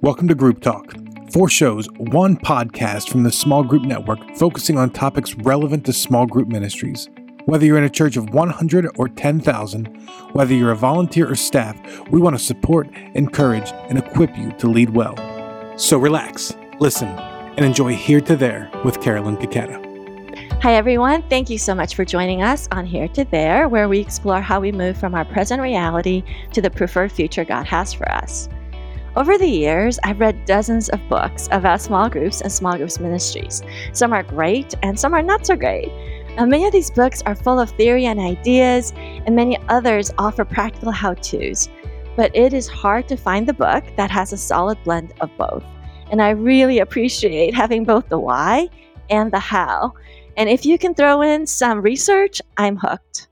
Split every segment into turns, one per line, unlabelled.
Welcome to Group Talk. Four shows, one podcast from the Small Group Network focusing on topics relevant to small group ministries. Whether you're in a church of 100 or 10,000, whether you're a volunteer or staff, we want to support, encourage, and equip you to lead well. So relax, listen, and enjoy Here to There with Carolyn Taketa.
Hi, everyone. Thank you so much for joining us on Here to There, where we explore how we move from our present reality to the preferred future God has for us. Over the years, I've read dozens of books about small groups and small groups ministries. Some are great and some are not so great. Now, many of these books are full of theory and ideas, and many others offer practical how to's. But it is hard to find the book that has a solid blend of both. And I really appreciate having both the why and the how. And if you can throw in some research, I'm hooked.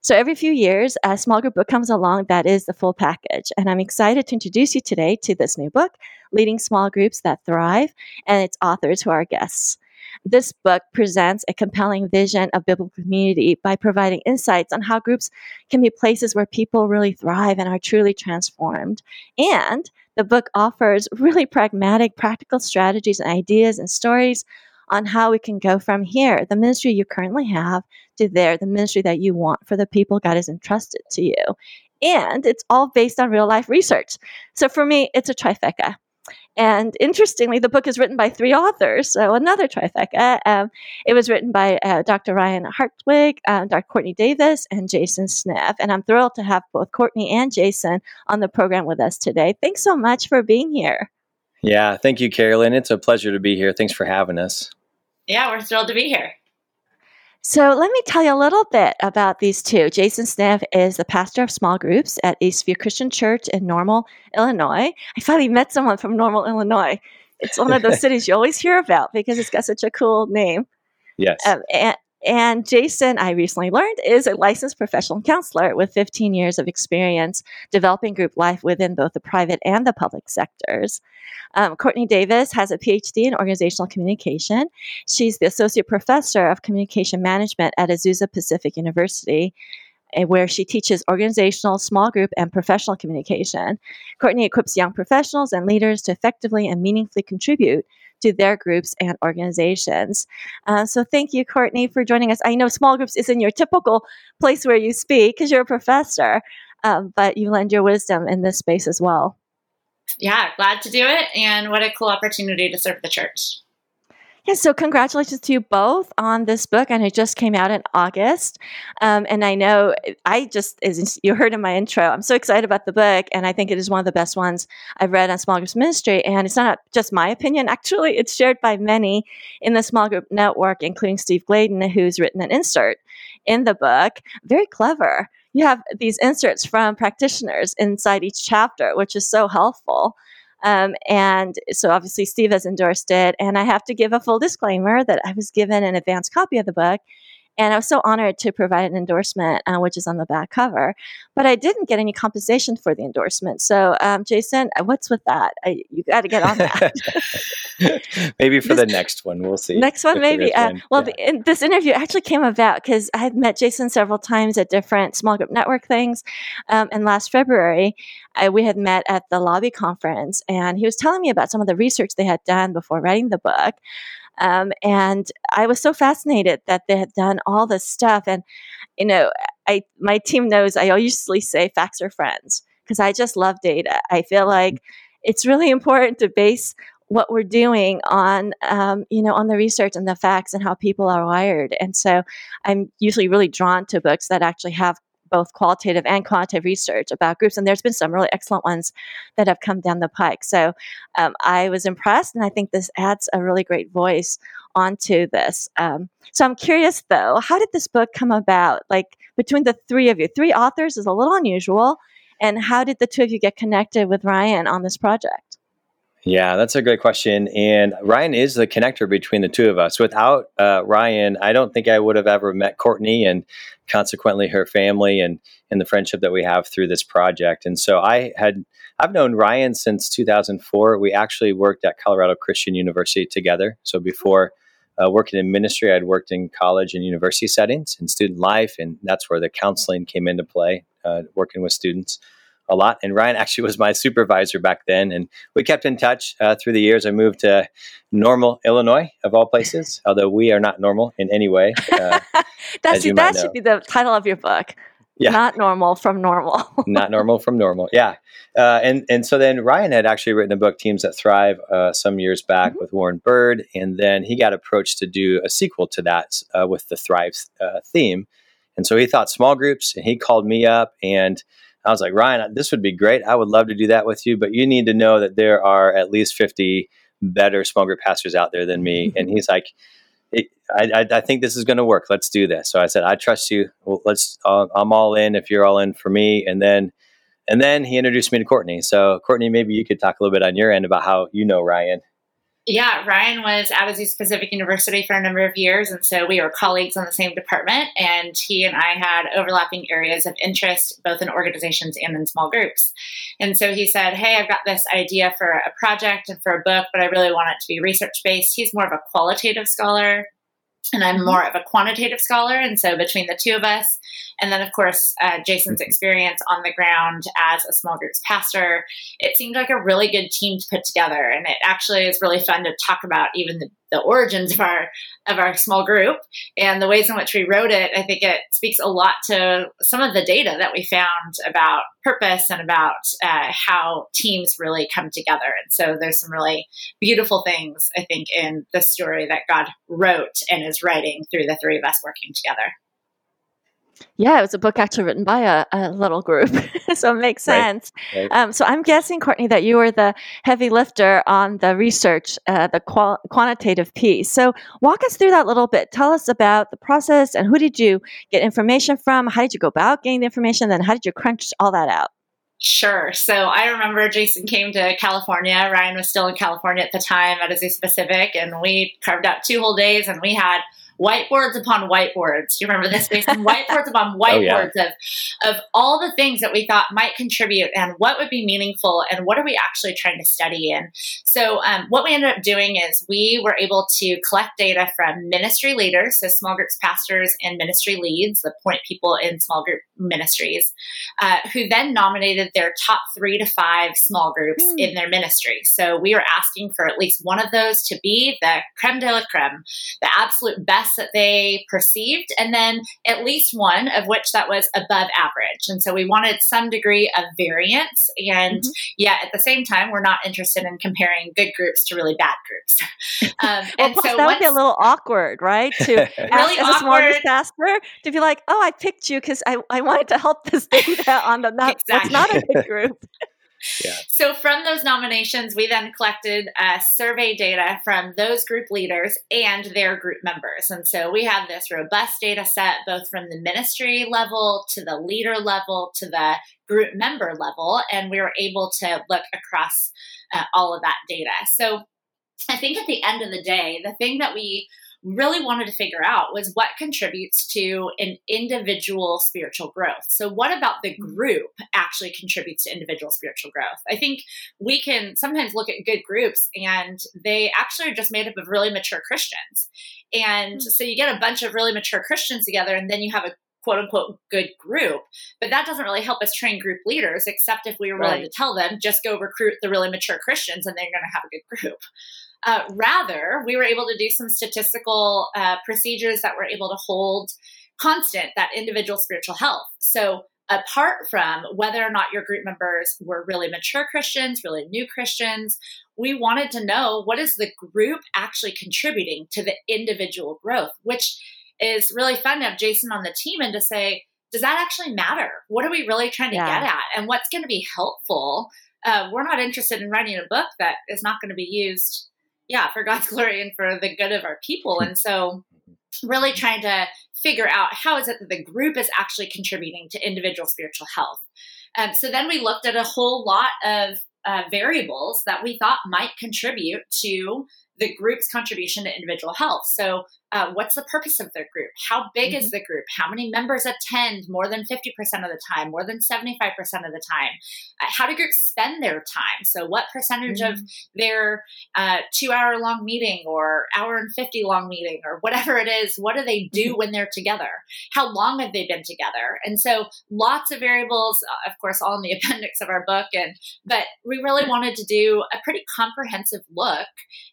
So every few years, a small group book comes along that is the full package. And I'm excited to introduce you today to this new book, Leading Small Groups That Thrive, and its authors who are guests. This book presents a compelling vision of biblical community by providing insights on how groups can be places where people really thrive and are truly transformed. And the book offers really pragmatic, practical strategies and ideas and stories on how we can go from here, the ministry you currently have, to there, the ministry that you want for the people God has entrusted to you. And it's all based on real life research. So for me, it's a trifecta. And interestingly, the book is written by three authors, so another trifecta. Um, it was written by uh, Dr. Ryan Hartwig, um, Dr. Courtney Davis, and Jason Sniff. And I'm thrilled to have both Courtney and Jason on the program with us today. Thanks so much for being here.
Yeah, thank you, Carolyn. It's a pleasure to be here. Thanks for having us.
Yeah, we're thrilled to be here.
So, let me tell you a little bit about these two. Jason Sniff is the pastor of small groups at Eastview Christian Church in Normal, Illinois. I finally met someone from Normal, Illinois. It's one of those cities you always hear about because it's got such a cool name.
Yes. Um,
and, and Jason, I recently learned, is a licensed professional counselor with 15 years of experience developing group life within both the private and the public sectors. Um, Courtney Davis has a PhD in organizational communication. She's the associate professor of communication management at Azusa Pacific University eh, where she teaches organizational, small group, and professional communication. Courtney equips young professionals and leaders to effectively and meaningfully contribute to their groups and organizations. Uh, so thank you, Courtney, for joining us. I know small groups isn't your typical place where you speak because you're a professor, um, but you lend your wisdom in this space as well.
Yeah, glad to do it. And what a cool opportunity to serve the church.
So congratulations to you both on this book, and it just came out in August. Um, and I know I just, as you heard in my intro, I'm so excited about the book, and I think it is one of the best ones I've read on small groups ministry. And it's not just my opinion; actually, it's shared by many in the small group network, including Steve Gladen, who's written an insert in the book. Very clever. You have these inserts from practitioners inside each chapter, which is so helpful. Um, and so obviously Steve has endorsed it. And I have to give a full disclaimer that I was given an advance copy of the book. And I was so honored to provide an endorsement, uh, which is on the back cover. But I didn't get any compensation for the endorsement. So, um, Jason, uh, what's with that? I, you got to get on that.
maybe for this, the next one, we'll see.
Next one, maybe. Uh, well, yeah. the, in, this interview actually came about because I had met Jason several times at different small group network things. Um, and last February, I, we had met at the lobby conference, and he was telling me about some of the research they had done before writing the book. Um, and I was so fascinated that they had done all this stuff. And, you know, I my team knows I usually say facts are friends because I just love data. I feel like it's really important to base what we're doing on um, you know on the research and the facts and how people are wired and so i'm usually really drawn to books that actually have both qualitative and quantitative research about groups. And there's been some really excellent ones that have come down the pike. So um, I was impressed, and I think this adds a really great voice onto this. Um, so I'm curious, though, how did this book come about? Like between the three of you, three authors is a little unusual. And how did the two of you get connected with Ryan on this project?
Yeah, that's a great question. And Ryan is the connector between the two of us. Without uh, Ryan, I don't think I would have ever met Courtney and consequently her family and, and the friendship that we have through this project. And so I had, I've known Ryan since 2004. We actually worked at Colorado Christian University together. So before uh, working in ministry, I'd worked in college and university settings and student life. And that's where the counseling came into play, uh, working with students a lot. And Ryan actually was my supervisor back then, and we kept in touch uh, through the years. I moved to Normal, Illinois, of all places, although we are not normal in any way. Uh,
That's that should be the title of your book. Yeah. Not normal from normal.
not normal from normal. Yeah. Uh, and and so then Ryan had actually written a book, Teams That Thrive, uh, some years back mm-hmm. with Warren Bird, and then he got approached to do a sequel to that uh, with the Thrive uh, theme, and so he thought small groups, and he called me up, and I was like, Ryan, this would be great. I would love to do that with you, but you need to know that there are at least fifty better small group pastors out there than me, and he's like. I, I, think this is going to work. Let's do this. So I said, I trust you. Well, let's. Uh, I'm all in. If you're all in for me, and then and then he introduced me to Courtney. So, Courtney, maybe you could talk a little bit on your end about how you know Ryan.
Yeah, Ryan was at Azusa Pacific University for a number of years, and so we were colleagues on the same department. And he and I had overlapping areas of interest, both in organizations and in small groups. And so he said, "Hey, I've got this idea for a project and for a book, but I really want it to be research based." He's more of a qualitative scholar and I'm more of a quantitative scholar. And so between the two of us, and then of course uh, Jason's experience on the ground as a small groups pastor, it seemed like a really good team to put together. And it actually is really fun to talk about even the the origins of our of our small group. And the ways in which we wrote it i think it speaks a lot to some of the data that we found about purpose and about uh, how teams really come together. And so there's some really beautiful things i think in the story that god wrote and is writing through the three of us working together
yeah, it was a book actually written by a, a little group, so it makes sense. Right. Right. Um, so I'm guessing, Courtney, that you were the heavy lifter on the research, uh, the qual- quantitative piece. So walk us through that a little bit. Tell us about the process and who did you get information from? How did you go about getting the information? Then how did you crunch all that out?
Sure. So I remember Jason came to California. Ryan was still in California at the time at Azusa Pacific, and we carved out two whole days, and we had whiteboards upon whiteboards. Do you remember this, Jason? whiteboards upon whiteboards oh, yeah. of, of all the things that we thought might contribute and what would be meaningful and what are we actually trying to study in. So, um, what we ended up doing is we were able to collect data from ministry leaders, so small groups pastors and ministry leads, the point people in small group ministries, uh, who then nominated their top three to five small groups mm. in their ministry. So, we were asking for at least one of those to be the creme de la creme, the absolute best that they perceived, and then at least one of which that was above average. And so we wanted some degree of variance. And mm-hmm. yet at the same time, we're not interested in comparing good groups to really bad groups.
Um, well, and so that once, would be a little awkward, right? To really ask, as a small pastor to be like, oh, I picked you because I, I wanted to help this data on the not, exactly. not a good group.
So from those nominations, we then collected uh, survey data from those group leaders and their group members. And so we have this robust data set, both from the ministry level to the leader level to the group member level. And we were able to look across uh, all of that data. So I think at the end of the day, the thing that we really wanted to figure out was what contributes to an individual spiritual growth. So, what about the mm-hmm. group actually contributes to individual spiritual growth? I think we can sometimes look at good groups and they actually are just made up of really mature Christians. And mm-hmm. so, you get a bunch of really mature Christians together, and then you have a quote unquote good group. But that doesn't really help us train group leaders, except if we were willing right. to tell them just go recruit the really mature Christians and they're going to have a good group. Uh, rather, we were able to do some statistical uh, procedures that were able to hold constant that individual spiritual health. So, apart from whether or not your group members were really mature Christians, really new Christians, we wanted to know what is the group actually contributing to the individual growth, which is really fun to have Jason on the team and to say, does that actually matter? What are we really trying to yeah. get at? And what's going to be helpful? Uh, we're not interested in writing a book that is not going to be used yeah, for God's glory and for the good of our people. And so, really trying to figure out how is it that the group is actually contributing to individual spiritual health. Um, so then we looked at a whole lot of uh, variables that we thought might contribute to the group's contribution to individual health. So, uh, what's the purpose of their group? How big mm-hmm. is the group? How many members attend more than 50% of the time, more than 75% of the time? Uh, how do groups spend their time? So, what percentage mm-hmm. of their uh, two hour long meeting or hour and 50 long meeting or whatever it is, what do they do mm-hmm. when they're together? How long have they been together? And so, lots of variables, uh, of course, all in the appendix of our book. And but we really wanted to do a pretty comprehensive look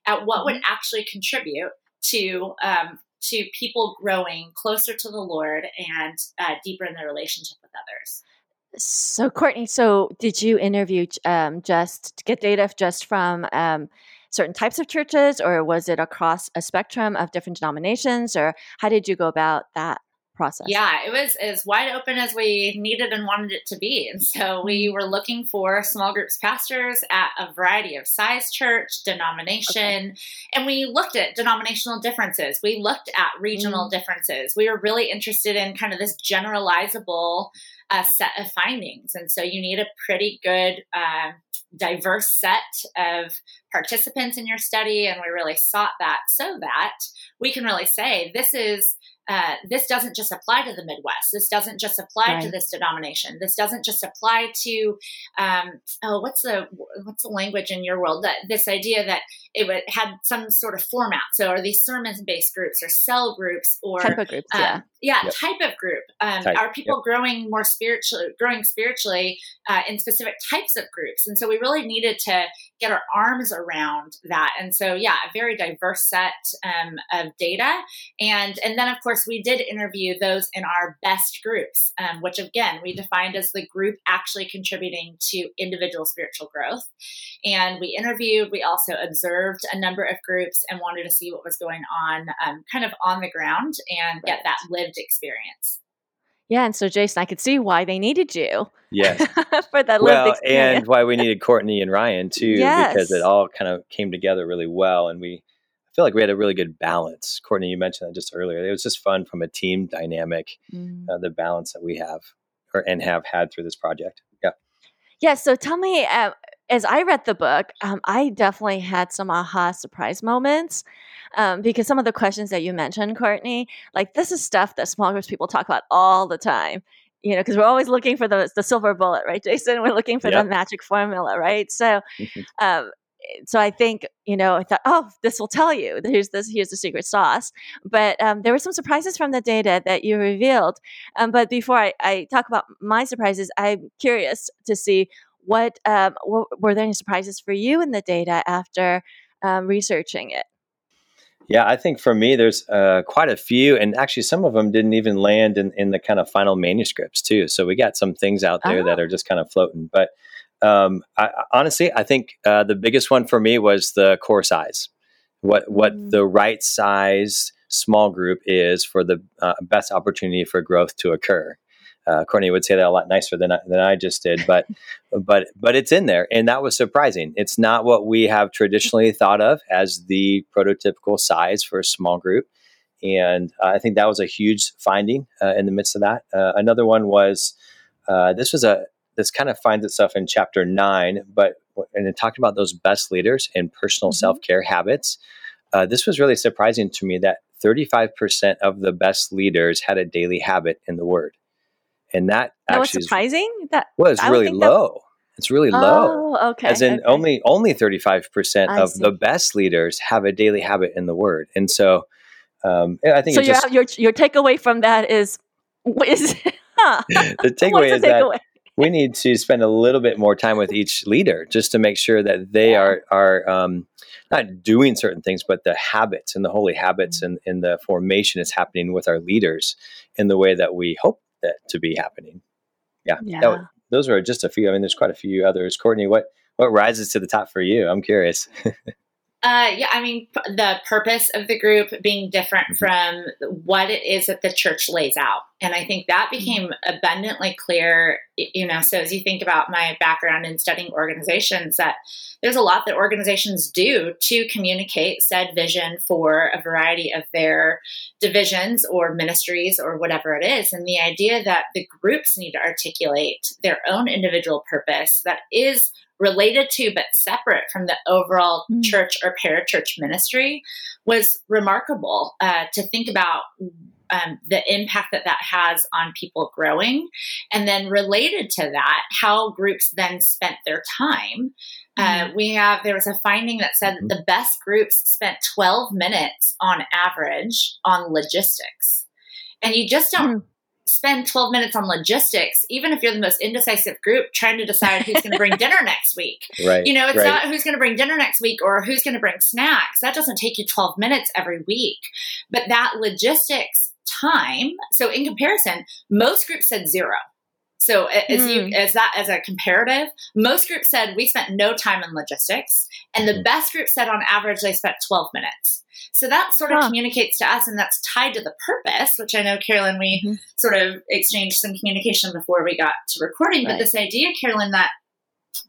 at what would mm-hmm. actually contribute to um, to people growing closer to the Lord and uh, deeper in their relationship with others.
So, Courtney, so did you interview um, just get data just from um, certain types of churches, or was it across a spectrum of different denominations, or how did you go about that? Process?
Yeah, it was as wide open as we needed and wanted it to be. And so we mm-hmm. were looking for small groups pastors at a variety of size church, denomination, okay. and we looked at denominational differences. We looked at regional mm. differences. We were really interested in kind of this generalizable uh, set of findings. And so you need a pretty good uh, diverse set of participants in your study. And we really sought that so that we can really say this is uh, this doesn't just apply to the Midwest. This doesn't just apply right. to this denomination. This doesn't just apply to um, oh, what's the what's the language in your world? That this idea that it would, had some sort of format. So, are these sermon based groups or cell groups or
type of groups? Um, yeah,
yeah, yep. type of group. Um, type. Are people yep. growing more spiritually, growing spiritually uh, in specific types of groups? And so, we really needed to get our arms around that. And so, yeah, a very diverse set um, of data, and and then of course we did interview those in our best groups, um, which again we defined as the group actually contributing to individual spiritual growth. And we interviewed, we also observed a number of groups and wanted to see what was going on, um, kind of on the ground, and get that lived experience.
Yeah, and so Jason, I could see why they needed you.
Yes,
for that
well,
lived experience.
and why we needed Courtney and Ryan too, yes. because it all kind of came together really well, and we feel like we had a really good balance. Courtney, you mentioned that just earlier. It was just fun from a team dynamic, mm. uh, the balance that we have or and have had through this project. Yeah.
Yeah. So tell me, uh, as I read the book, um, I definitely had some aha surprise moments um, because some of the questions that you mentioned, Courtney, like this is stuff that small groups people talk about all the time. You know, because we're always looking for the the silver bullet, right, Jason? We're looking for yep. the magic formula, right? So, um, so I think you know I thought, oh, this will tell you. Here's this. Here's the secret sauce. But um, there were some surprises from the data that you revealed. Um, but before I, I, talk about my surprises, I'm curious to see what, um, what, were there any surprises for you in the data after um, researching it.
Yeah, I think for me, there's uh, quite a few, and actually, some of them didn't even land in, in the kind of final manuscripts too. So we got some things out there oh. that are just kind of floating. But um, I, honestly, I think uh, the biggest one for me was the core size. What what mm. the right size small group is for the uh, best opportunity for growth to occur. Uh, Courtney would say that a lot nicer than I, than I just did, but but but it's in there, and that was surprising. It's not what we have traditionally thought of as the prototypical size for a small group, and uh, I think that was a huge finding uh, in the midst of that. Uh, another one was uh, this was a this kind of finds itself in chapter nine, but and it talked about those best leaders and personal mm-hmm. self care habits. Uh, this was really surprising to me that 35% of the best leaders had a daily habit in the Word, and that, that actually
was surprising. That
was really low. That... It's really
low. oh. Okay.
As in
okay.
only only 35% of see. the best leaders have a daily habit in the Word, and so um, I think
so.
Your, just,
your your takeaway from that is is huh.
the takeaway is that we need to spend a little bit more time with each leader just to make sure that they yeah. are are um, not doing certain things, but the habits and the holy habits mm-hmm. and, and the formation is happening with our leaders in the way that we hope that to be happening. Yeah, yeah. That, those are just a few. I mean, there's quite a few others. Courtney, what what rises to the top for you? I'm curious.
Uh, yeah, I mean, the purpose of the group being different mm-hmm. from what it is that the church lays out. And I think that mm-hmm. became abundantly clear, you know. So, as you think about my background in studying organizations, that there's a lot that organizations do to communicate said vision for a variety of their divisions or ministries or whatever it is. And the idea that the groups need to articulate their own individual purpose that is related to but separate from the overall mm. church or parachurch ministry was remarkable uh, to think about um, the impact that that has on people growing. And then related to that, how groups then spent their time. Uh, mm-hmm. Uh, we have, there was a finding that said that mm-hmm. the best groups spent 12 minutes on average on logistics. And you just don't mm-hmm spend 12 minutes on logistics, even if you're the most indecisive group trying to decide who's going to bring dinner next week.
Right.
You know, it's
right.
not who's going to bring dinner next week or who's going to bring snacks. That doesn't take you 12 minutes every week. But that logistics time, so in comparison, most groups said zero. So as mm. you hmm. as that as a comparative, most groups said we spent no time in logistics, and the mm. best group said on average they spent 12 minutes. So that sort of huh. communicates to us, and that's tied to the purpose, which I know, Carolyn, we mm-hmm. sort of exchanged some communication before we got to recording. Right. But this idea, Carolyn, that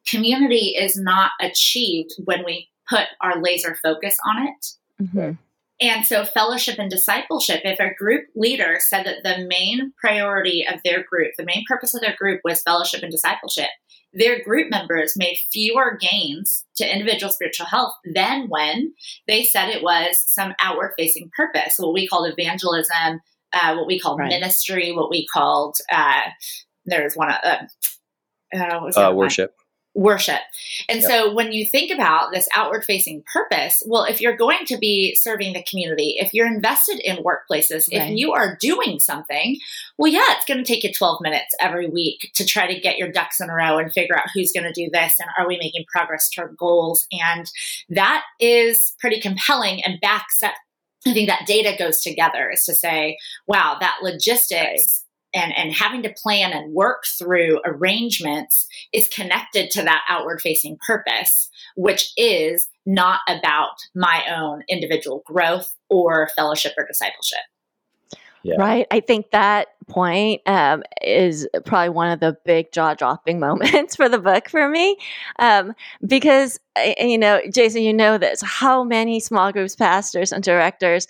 community is not achieved when we put our laser focus on it. Mm-hmm. And so, fellowship and discipleship, if a group leader said that the main priority of their group, the main purpose of their group was fellowship and discipleship, their group members made fewer gains to individual spiritual health than when they said it was some outward facing purpose, what we called evangelism, uh, what we called right. ministry, what we called, uh, there's one, uh,
uh, uh worship. One?
Worship. And yep. so when you think about this outward facing purpose, well, if you're going to be serving the community, if you're invested in workplaces, right. if you are doing something, well, yeah, it's going to take you 12 minutes every week to try to get your ducks in a row and figure out who's going to do this and are we making progress toward goals. And that is pretty compelling and backs up. I think that data goes together is to say, wow, that logistics and, and having to plan and work through arrangements is connected to that outward facing purpose, which is not about my own individual growth or fellowship or discipleship.
Yeah. Right. I think that point um, is probably one of the big jaw dropping moments for the book for me. Um, because, you know, Jason, you know this how many small groups, pastors, and directors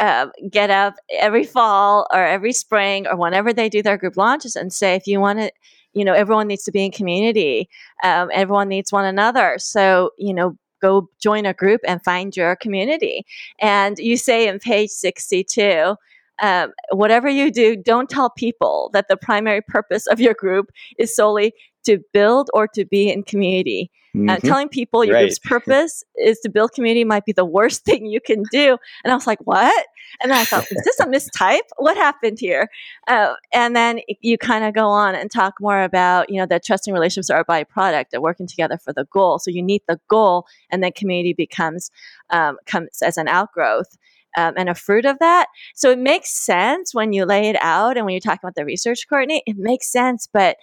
um, get up every fall or every spring or whenever they do their group launches and say, if you want to, you know, everyone needs to be in community. Um, everyone needs one another. So, you know, go join a group and find your community. And you say in page 62, um, whatever you do, don't tell people that the primary purpose of your group is solely to build or to be in community. Uh, mm-hmm. Uh, telling people your right. group's purpose is to build community might be the worst thing you can do. And I was like, what? And I thought, is this a mistype? What happened here? Uh, and then you kind of go on and talk more about, you know, that trusting relationships are a byproduct of working together for the goal. So you need the goal, and then community becomes um, comes as an outgrowth. Um, and a fruit of that. So it makes sense when you lay it out and when you're talking about the research, Courtney, it makes sense. But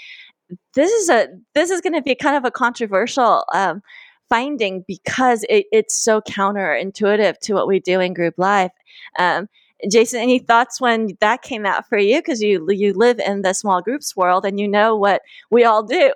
this is a this is going to be kind of a controversial um, finding because it, it's so counterintuitive to what we do in group life. Um, Jason, any thoughts when that came out for you? Because you you live in the small groups world and you know what we all do.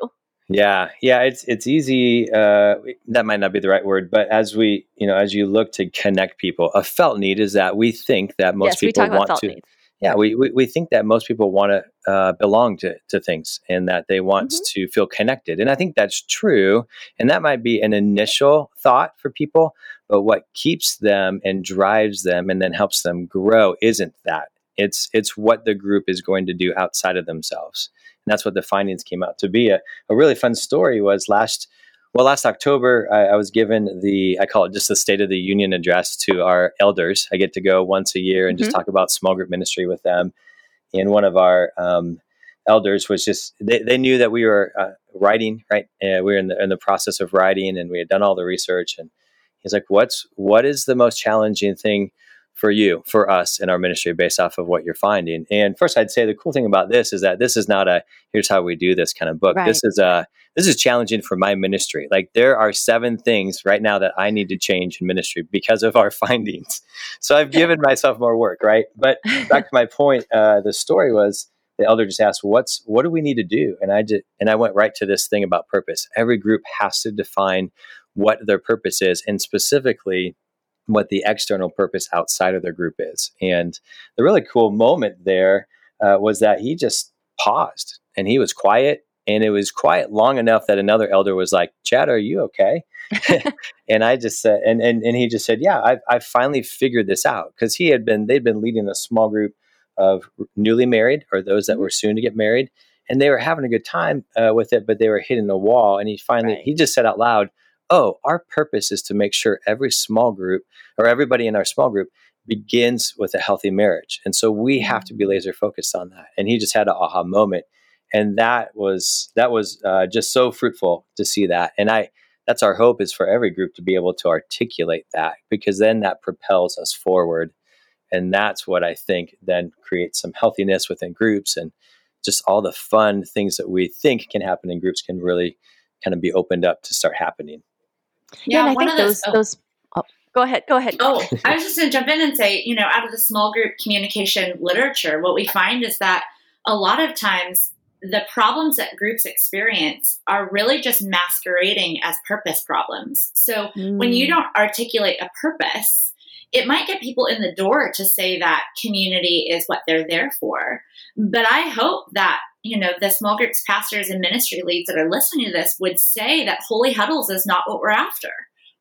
Yeah, yeah, it's it's easy. Uh, that might not be the right word, but as we, you know, as you look to connect people, a felt need is that we think that most
yes,
people want to. Needs yeah, we, we, we, think that most people want to uh, belong to, to things and that they want mm-hmm. to feel connected. And I think that's true. And that might be an initial thought for people. But what keeps them and drives them and then helps them grow isn't that. It's, it's what the group is going to do outside of themselves. And that's what the findings came out to be. A, a really fun story was last well, last October, I, I, was given the, I call it just the State of the Union address to our elders. I get to go once a year and mm-hmm. just talk about small group ministry with them. And one of our um, elders was just, they, they knew that we were uh, writing, right? And we were in the, in the process of writing and we had done all the research. And he's like, what's, what is the most challenging thing for you, for us in our ministry based off of what you're finding. And first, I'd say the cool thing about this is that this is not a here's how we do this kind of book. Right. This is a this is challenging for my ministry. Like there are seven things right now that I need to change in ministry because of our findings. So I've given myself more work, right? But back to my point, uh, the story was the elder just asked, "What's what do we need to do?" And I did, and I went right to this thing about purpose. Every group has to define what their purpose is, and specifically what the external purpose outside of their group is. And the really cool moment there uh, was that he just paused and he was quiet And it was quiet long enough that another elder was like, Chad, are you okay? and I just said, and, and, and he just said, yeah, I, I finally figured this out because he had been, they'd been leading a small group of newly married or those that mm-hmm. were soon to get married. And they were having a good time uh, with it, but they were hitting a wall. And he finally, right. he just said out loud, oh, our purpose is to make sure every small group or everybody in our small group begins with a healthy marriage. And so we have to be mm-hmm. laser focused on that. And he just had an aha moment. And that was that was uh, just so fruitful to see that. And I that's our hope is for every group to be able to articulate that because then that propels us forward. And that's what I think then creates some healthiness within groups and just all the fun things that we think can happen in groups can really kind of be opened up to start happening.
Yeah, yeah I think those oh. those. Oh, go ahead. Go ahead.
Oh, I was just going to jump in and say, you know, out of the small group communication literature, what we find is that a lot of times the problems that groups experience are really just masquerading as purpose problems. So mm. when you mm. don't articulate a purpose, it might get people in the door to say that community is what they're there for. But I hope that you know, the small groups pastors and ministry leads that are listening to this would say that holy huddles is not what we're after.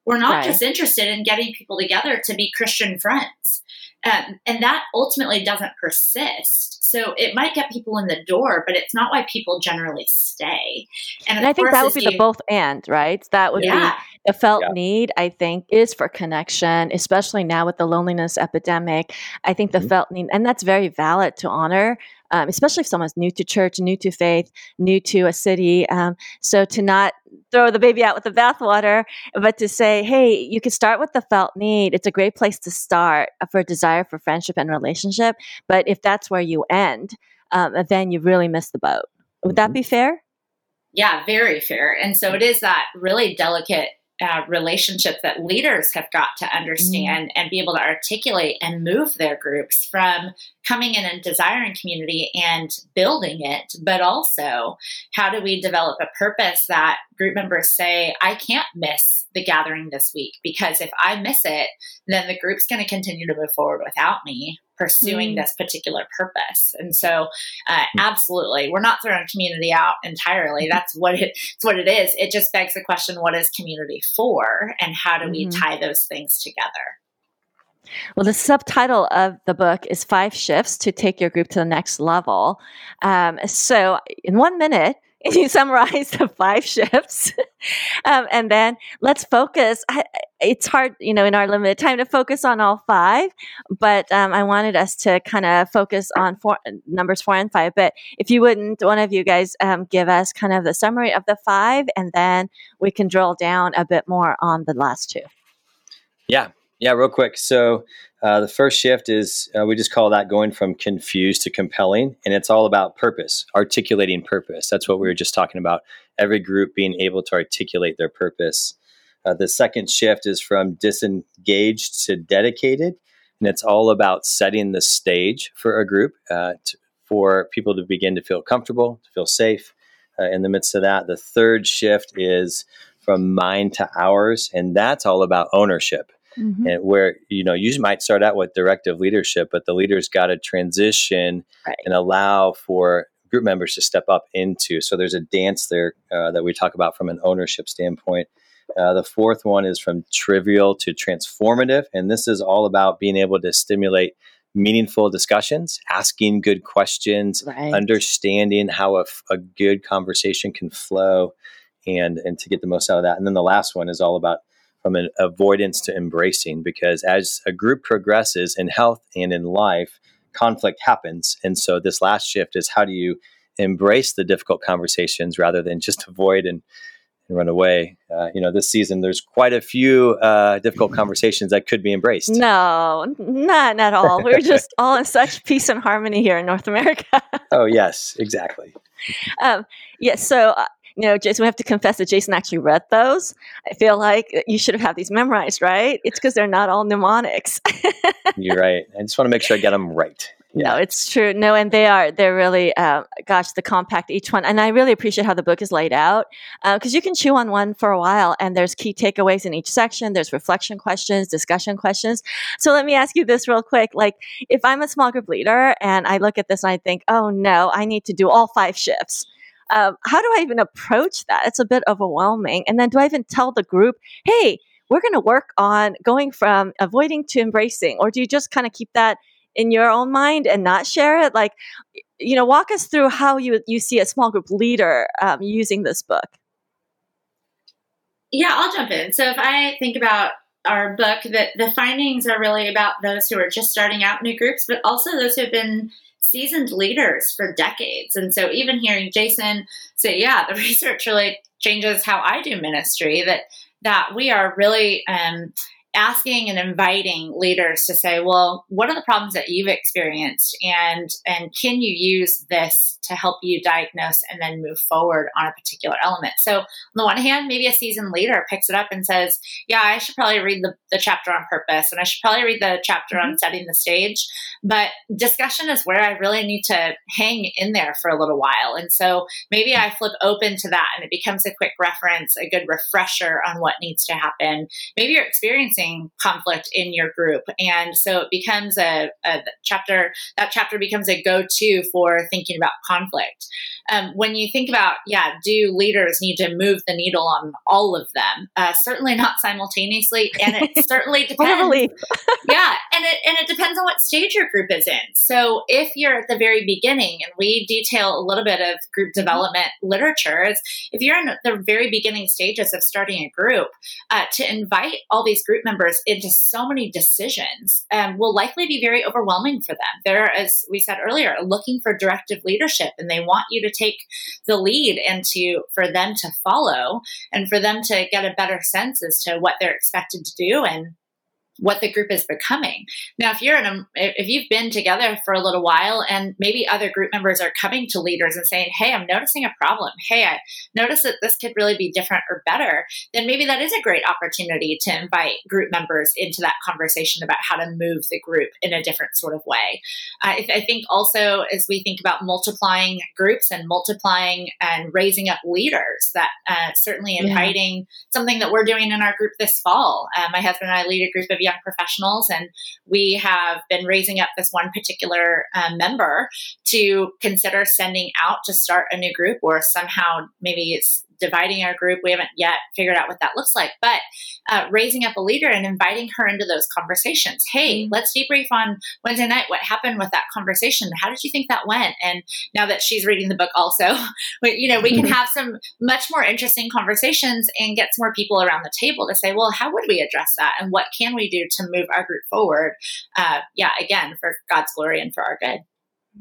We're not right. just interested in getting people together to be Christian friends. Um, and that ultimately doesn't persist. So it might get people in the door, but it's not why people generally stay.
And, and I think that would be you, the both and, right? That would yeah. be the felt yeah. need, I think, is for connection, especially now with the loneliness epidemic. I think the mm-hmm. felt need, and that's very valid to honor um, especially if someone's new to church, new to faith, new to a city. Um, so to not throw the baby out with the bathwater, but to say, hey, you can start with the felt need. It's a great place to start for a desire for friendship and relationship. But if that's where you end, um, then you really miss the boat. Would that mm-hmm. be fair?
Yeah, very fair. And so it is that really delicate uh, relationship that leaders have got to understand mm. and be able to articulate and move their groups from coming in and desiring community and building it, but also how do we develop a purpose that group members say, I can't miss the gathering this week because if I miss it, then the group's going to continue to move forward without me pursuing mm. this particular purpose. And so, uh, mm. absolutely, we're not throwing community out entirely. Mm-hmm. That's what it, it's what it is. It just begs the question: What is community for, and how do we mm-hmm. tie those things together?
Well, the subtitle of the book is Five Shifts to Take Your Group to the Next Level. Um, so, in one minute, you summarize the five shifts. Um, and then let's focus. I, it's hard you know in our limited time to focus on all five but um, i wanted us to kind of focus on four, numbers four and five. But if you wouldn't one of you guys um, give us kind of the summary of the five and then we can drill down a bit more on the last two.
Yeah yeah, real quick. So uh, the first shift is uh, we just call that going from confused to compelling, and it's all about purpose, articulating purpose. That's what we were just talking about. Every group being able to articulate their purpose. Uh, the second shift is from disengaged to dedicated, and it's all about setting the stage for a group uh, to, for people to begin to feel comfortable, to feel safe uh, in the midst of that. The third shift is from mind to ours, and that's all about ownership mm-hmm. and where you know you might start out with directive leadership, but the leader's got to transition right. and allow for group members to step up into. So there's a dance there uh, that we talk about from an ownership standpoint. Uh, the fourth one is from trivial to transformative, and this is all about being able to stimulate meaningful discussions, asking good questions, right. understanding how a, a, good conversation can flow, and and to get the most out of that. And then the last one is all about from an avoidance to embracing because as a group progresses in health and in life, conflict happens. And so this last shift is how do you embrace the difficult conversations rather than just avoid and, and run away. Uh, you know, this season there's quite a few uh, difficult conversations that could be embraced.
No, not at all. We're just all in such peace and harmony here in North America.
oh yes, exactly.
Um, yes. Yeah, so uh, you know, Jason, we have to confess that Jason actually read those. I feel like you should have had these memorized, right? It's because they're not all mnemonics.
You're right. I just want to make sure I get them right.
Yeah. No, it's true. No, and they are, they're really, uh, gosh, the compact, each one. And I really appreciate how the book is laid out because uh, you can chew on one for a while and there's key takeaways in each section. There's reflection questions, discussion questions. So let me ask you this real quick. Like, if I'm a small group leader and I look at this and I think, oh no, I need to do all five shifts um, how do I even approach that? It's a bit overwhelming. And then do I even tell the group, hey, we're going to work on going from avoiding to embracing? Or do you just kind of keep that in your own mind and not share it? Like, you know, walk us through how you, you see a small group leader um, using this book.
Yeah, I'll jump in. So if I think about our book, that the findings are really about those who are just starting out new groups, but also those who have been seasoned leaders for decades. And so even hearing Jason say, yeah, the research really changes how I do ministry, that that we are really um, asking and inviting leaders to say, well, what are the problems that you've experienced and and can you use this to help you diagnose and then move forward on a particular element? So on the one hand, maybe a seasoned leader picks it up and says, yeah, I should probably read the, the chapter on purpose and I should probably read the chapter mm-hmm. on setting the stage. But discussion is where I really need to hang in there for a little while. And so maybe I flip open to that and it becomes a quick reference, a good refresher on what needs to happen. Maybe you're experiencing experiencing conflict in your group. And so it becomes a, a chapter, that chapter becomes a go to for thinking about conflict. Um, when you think about, yeah, do leaders need to move the needle on all of them? Uh, certainly not simultaneously. And it certainly depends. yeah. And it, and it depends on what stage your group is in. So if you're at the very beginning, and we detail a little bit of group development literature, is if you're in the very beginning stages of starting a group, uh, to invite all these group members into so many decisions um, will likely be very overwhelming for them. They're, as we said earlier, looking for directive leadership and they want you to take the lead and to, for them to follow and for them to get a better sense as to what they're expected to do and what the group is becoming. Now, if you're in a, if you've been together for a little while and maybe other group members are coming to leaders and saying, Hey, I'm noticing a problem. Hey, I notice that this could really be different or better, then maybe that is a great opportunity to invite group members into that conversation about how to move the group in a different sort of way. I, I think also as we think about multiplying groups and multiplying and raising up leaders, that uh, certainly inviting yeah. something that we're doing in our group this fall. Uh, my husband and I lead a group of young young professionals. And we have been raising up this one particular uh, member to consider sending out to start a new group or somehow maybe it's dividing our group. We haven't yet figured out what that looks like, but uh, raising up a leader and inviting her into those conversations. Hey, mm-hmm. let's debrief on Wednesday night. What happened with that conversation? How did you think that went? And now that she's reading the book, also, you know, we can mm-hmm. have some much more interesting conversations and get some more people around the table to say, well, how would we address that, and what can we do to move our group forward? Uh, yeah, again, for God's glory and for our good.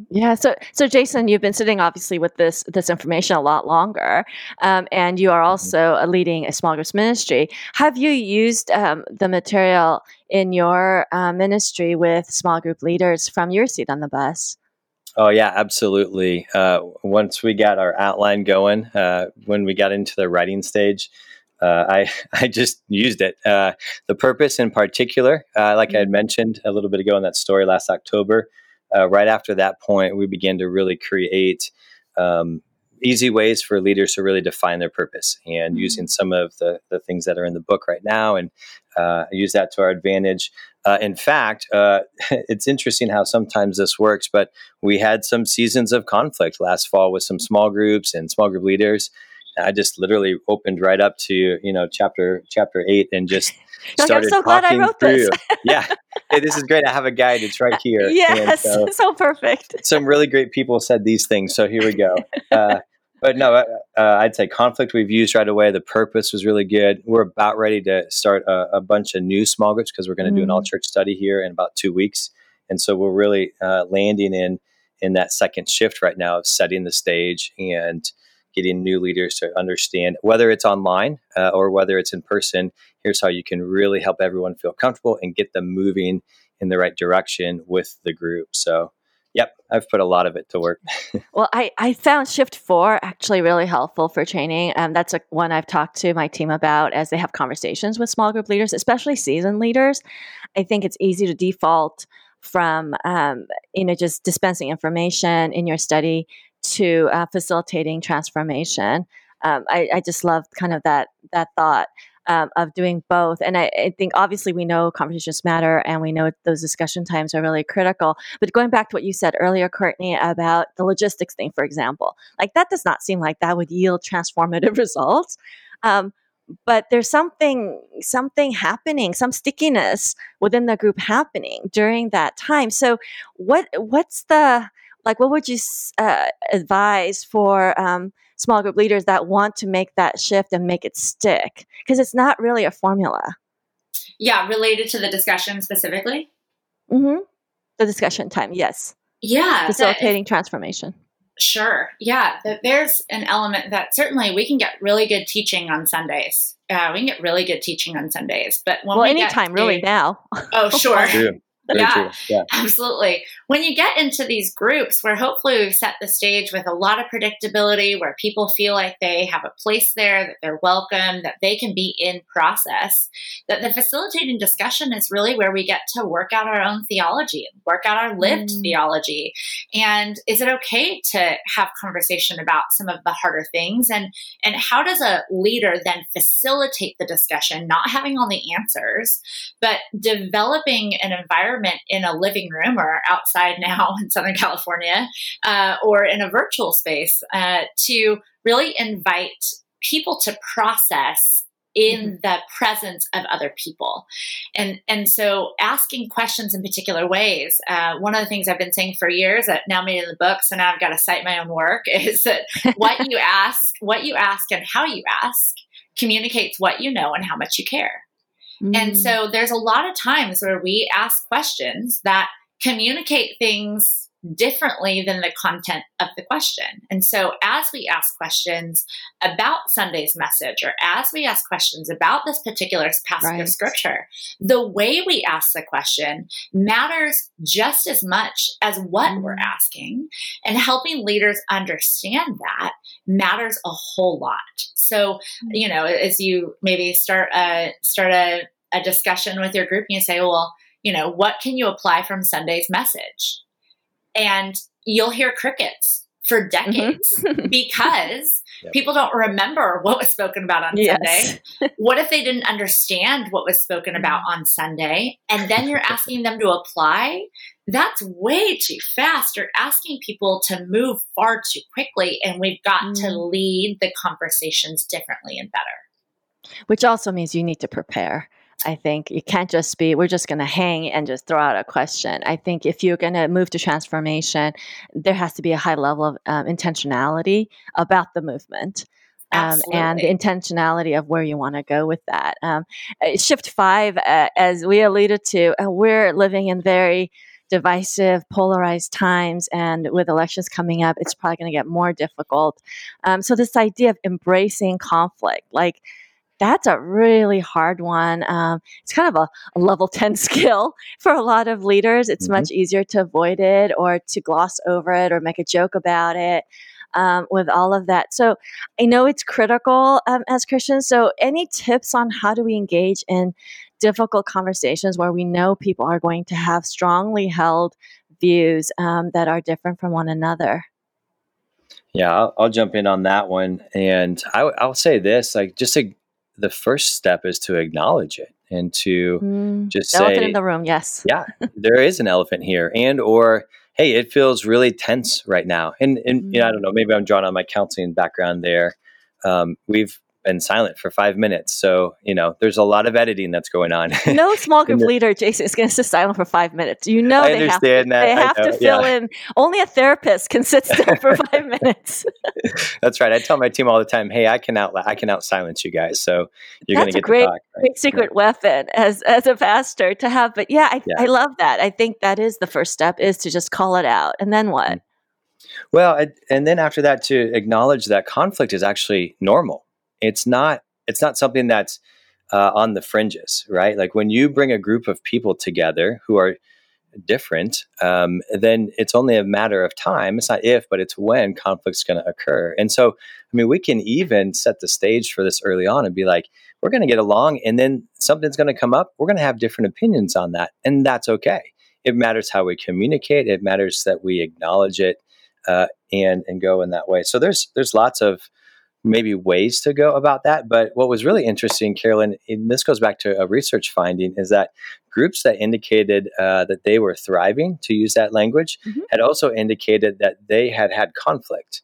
Yeah. So, so Jason, you've been sitting obviously with this this information a lot longer, um, and you are mm-hmm. also leading a small groups ministry. Have you used um, the material in your uh, ministry with small group leaders from your seat on the bus?
Oh yeah, absolutely. Uh, once we got our outline going, uh, when we got into the writing stage, uh, I I just used it. Uh, the purpose in particular, uh, like mm-hmm. I had mentioned a little bit ago in that story last October, uh, right after that point, we began to really create um, easy ways for leaders to really define their purpose and mm-hmm. using some of the, the things that are in the book right now and uh, use that to our advantage. Uh, in fact, uh, it's interesting how sometimes this works, but we had some seasons of conflict last fall with some small groups and small group leaders. I just literally opened right up to you know chapter chapter eight and just started
like, I'm so glad I wrote
through. This. yeah, hey, this is great. I have a guide. It's right here.
Yes, so, so, perfect.
some really great people said these things, so here we go. Uh, but no, uh, uh, I'd say conflict we've used right away. The purpose was really good. We're about ready to start a, a bunch of new small groups because we're going to mm. do an all mm. church study here in about two weeks, and so we're really uh, landing in in that second shift right now of setting the stage and getting new leaders to understand whether it's online uh, or whether it's in person. Here's how you can really help everyone feel comfortable and get them moving in the right direction with the group. So, yep, I've put a lot of it to work.
well, I, I found Shift 4 actually really helpful for training. Um, that's a, one I've talked to my team about as they have conversations with small group leaders, especially seasoned leaders. I think it's easy to default from um, you know just dispensing information in your study to uh, facilitating transformation. Um, I, I, just love kind of that that thought. um, of doing both. And I, I, think obviously we know conversations matter and we know those discussion times are really critical. But going back to what you said earlier, Courtney, about the logistics thing, for example, like that does not seem like that would yield transformative results. Um, but there's something something happening some stickiness within the group happening during that time so what what's the like what would you uh, advise for um, small group leaders that want to make that shift and make it stick because it's not really a formula
yeah related to the discussion specifically
mm-hmm. the discussion time yes
yeah
facilitating that, transformation
Sure. Yeah. There's an element that certainly we can get really good teaching on Sundays. Uh, we can get really good teaching on Sundays, but
when well, we anytime really now.
Oh, sure.
Yeah,
yeah, absolutely. When you get into these groups where hopefully we've set the stage with a lot of predictability, where people feel like they have a place there, that they're welcome, that they can be in process, that the facilitating discussion is really where we get to work out our own theology and work out our lived mm. theology. And is it okay to have conversation about some of the harder things? And and how does a leader then facilitate the discussion, not having all the answers, but developing an environment environment in a living room or outside now in Southern California uh, or in a virtual space uh, to really invite people to process in mm-hmm. the presence of other people and and so asking questions in particular ways uh, one of the things i've been saying for years that now made in the book so now i've got to cite my own work is that what you ask what you ask and how you ask communicates what you know and how much you care Mm. And so there's a lot of times where we ask questions that communicate things differently than the content of the question. And so, as we ask questions about Sunday's message, or as we ask questions about this particular passage right. of scripture, the way we ask the question matters just as much as what mm. we're asking. And helping leaders understand that matters a whole lot. So, mm. you know, as you maybe start a start a, a discussion with your group, and you say, well, you know, what can you apply from Sunday's message? And you'll hear crickets for mm-hmm. decades mm-hmm. because yep. people don't remember what was spoken about on yes. Sunday. what if they didn't understand what was spoken about mm-hmm. on Sunday? And then you're asking them to apply? That's way too fast. You're asking people to move far too quickly, and we've got mm. to lead the conversations differently and better.
Which also means you need to prepare. I think it can't just be, we're just going to hang and just throw out a question. I think if you're going to move to transformation, there has to be a high level of um, intentionality about the movement. Um, and the intentionality of where you want to go with that. Um, uh, shift five, uh, as we alluded to, uh, we're living in very divisive, polarized times, and with elections coming up, it's probably going to get more difficult. Um, so, this idea of embracing conflict, like that's a really hard one. Um, it's kind of a, a, level 10 skill for a lot of leaders. It's mm-hmm. much easier to avoid it or to gloss over it or make a joke about it. Um, with all of that. So I know it's critical um, as Christians. So, any tips on how do we engage in difficult conversations where we know people are going to have strongly held views um, that are different from one another?
Yeah, I'll, I'll, jump in on that one, and I, will say this: like, just to the first step is to acknowledge it and to mm, just
elephant
say,
in the room, yes,
yeah, there is an elephant here, and or hey, it feels really tense right now, and and mm. you know, I don't know, maybe I'm drawn on my counseling background there. Um, we've been silent for five minutes. So, you know, there's a lot of editing that's going on.
no small group leader, Jason, is going to sit silent for five minutes. You know, I they have, to, that. They have to fill yeah. in. Only a therapist can sit still for five minutes.
that's right. I tell my team all the time, hey, I can out, I can out silence you guys. So you're going to get
a great,
talk, right?
great secret yeah. weapon as, as a pastor to have. But yeah I, yeah. I love that. I think that is the first step is to just call it out. And then what? Mm.
Well, and then after that, to acknowledge that conflict is actually normal it's not it's not something that's uh, on the fringes, right? Like when you bring a group of people together who are different, um, then it's only a matter of time. It's not if, but it's when conflict's going to occur. And so, I mean, we can even set the stage for this early on and be like, we're going to get along, and then something's going to come up. We're going to have different opinions on that, and that's okay. It matters how we communicate. It matters that we acknowledge it uh, and and go in that way. So there's there's lots of maybe ways to go about that. But what was really interesting, Carolyn, and this goes back to a research finding, is that groups that indicated uh, that they were thriving, to use that language, mm-hmm. had also indicated that they had had conflict.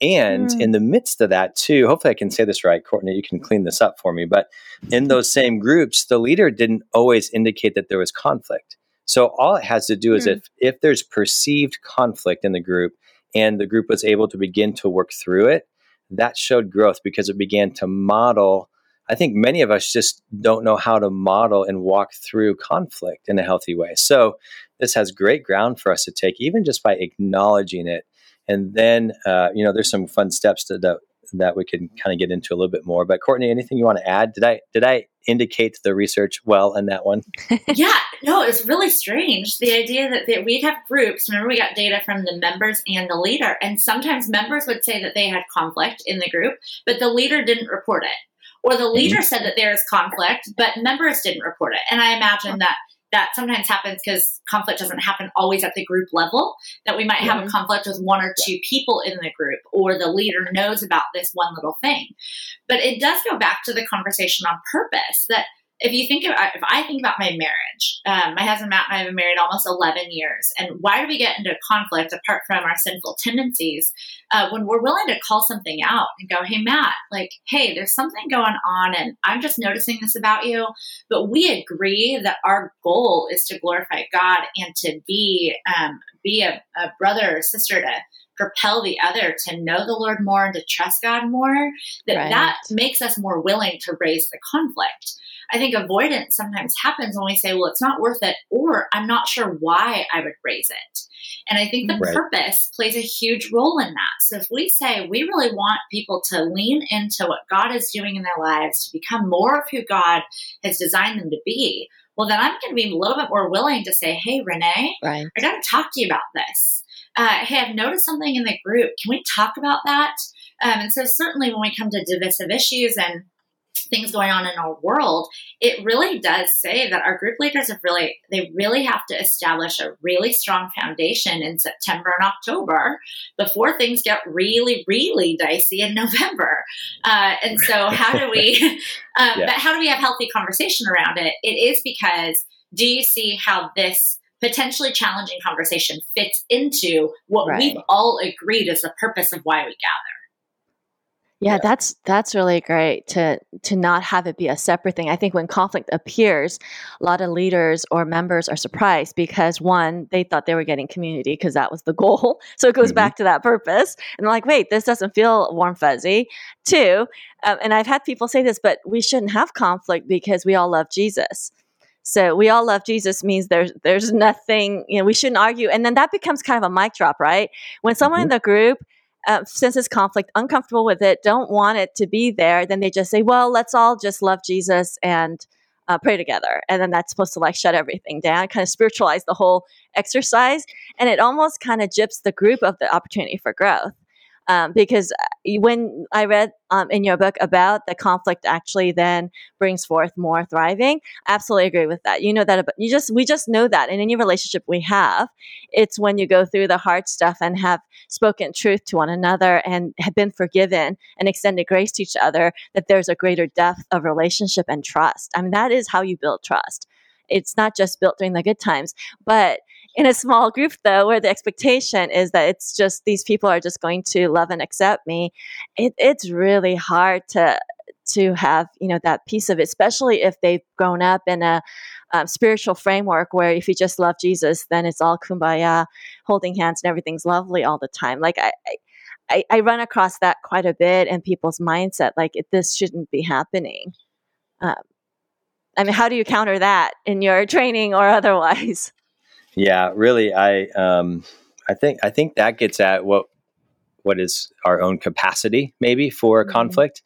And mm. in the midst of that, too, hopefully I can say this right, Courtney, you can clean this up for me. But in those same groups, the leader didn't always indicate that there was conflict. So all it has to do is mm. if if there's perceived conflict in the group and the group was able to begin to work through it, that showed growth because it began to model. I think many of us just don't know how to model and walk through conflict in a healthy way. So, this has great ground for us to take, even just by acknowledging it. And then, uh, you know, there's some fun steps to, that that we can kind of get into a little bit more. But Courtney, anything you want to add? Did I did I indicate the research well in that one?
yeah, no, it's really strange. The idea that, that we'd have groups. Remember, we got data from the members and the leader, and sometimes members would say that they had conflict in the group, but the leader didn't report it. Or the leader mm-hmm. said that there is conflict, but members didn't report it. And I imagine that that sometimes happens because conflict doesn't happen always at the group level. That we might have mm-hmm. a conflict with one or two people in the group, or the leader knows about this one little thing. But it does go back to the conversation on purpose that if you think about, if I think about my marriage, um, my husband Matt and I have been married almost 11 years. And why do we get into conflict apart from our sinful tendencies? Uh, when we're willing to call something out and go, hey, Matt, like, hey, there's something going on and I'm just noticing this about you. But we agree that our goal is to glorify God and to be, um, be a, a brother or sister to propel the other to know the Lord more and to trust God more, that right. that makes us more willing to raise the conflict. I think avoidance sometimes happens when we say, well, it's not worth it, or I'm not sure why I would raise it. And I think the right. purpose plays a huge role in that. So if we say we really want people to lean into what God is doing in their lives, to become more of who God has designed them to be, well, then I'm going to be a little bit more willing to say, hey, Renee, right. I got to talk to you about this. Uh, hey, I've noticed something in the group. Can we talk about that? Um, and so, certainly, when we come to divisive issues and things going on in our world, it really does say that our group leaders have really, they really have to establish a really strong foundation in September and October before things get really, really dicey in November. Uh, and so, how do we, um, yeah. but how do we have healthy conversation around it? It is because do you see how this potentially challenging conversation fits into what right. we've all agreed is the purpose of why we gather?
Yeah, that's that's really great to to not have it be a separate thing. I think when conflict appears, a lot of leaders or members are surprised because one, they thought they were getting community because that was the goal. So it goes mm-hmm. back to that purpose, and they're like, "Wait, this doesn't feel warm fuzzy." Two, um, and I've had people say this, but we shouldn't have conflict because we all love Jesus. So we all love Jesus means there's there's nothing you know we shouldn't argue, and then that becomes kind of a mic drop, right? When someone mm-hmm. in the group uh, senses conflict, uncomfortable with it, don't want it to be there, then they just say, well, let's all just love Jesus and uh, pray together. And then that's supposed to like shut everything down, kind of spiritualize the whole exercise. And it almost kind of gyps the group of the opportunity for growth um, because uh, when I read um, in your book about the conflict actually then brings forth more thriving, I absolutely agree with that. You know that you just we just know that in any relationship we have, it's when you go through the hard stuff and have spoken truth to one another and have been forgiven and extended grace to each other that there's a greater depth of relationship and trust. I mean that is how you build trust. It's not just built during the good times, but in a small group though where the expectation is that it's just these people are just going to love and accept me it, it's really hard to to have you know that piece of it especially if they've grown up in a um, spiritual framework where if you just love jesus then it's all kumbaya holding hands and everything's lovely all the time. Like i I, I run across that quite a bit in people's mindset like it, this shouldn't be happening. Um, i mean how do you counter that in your training or otherwise
yeah, really, I um, I think I think that gets at what what is our own capacity maybe for mm-hmm. conflict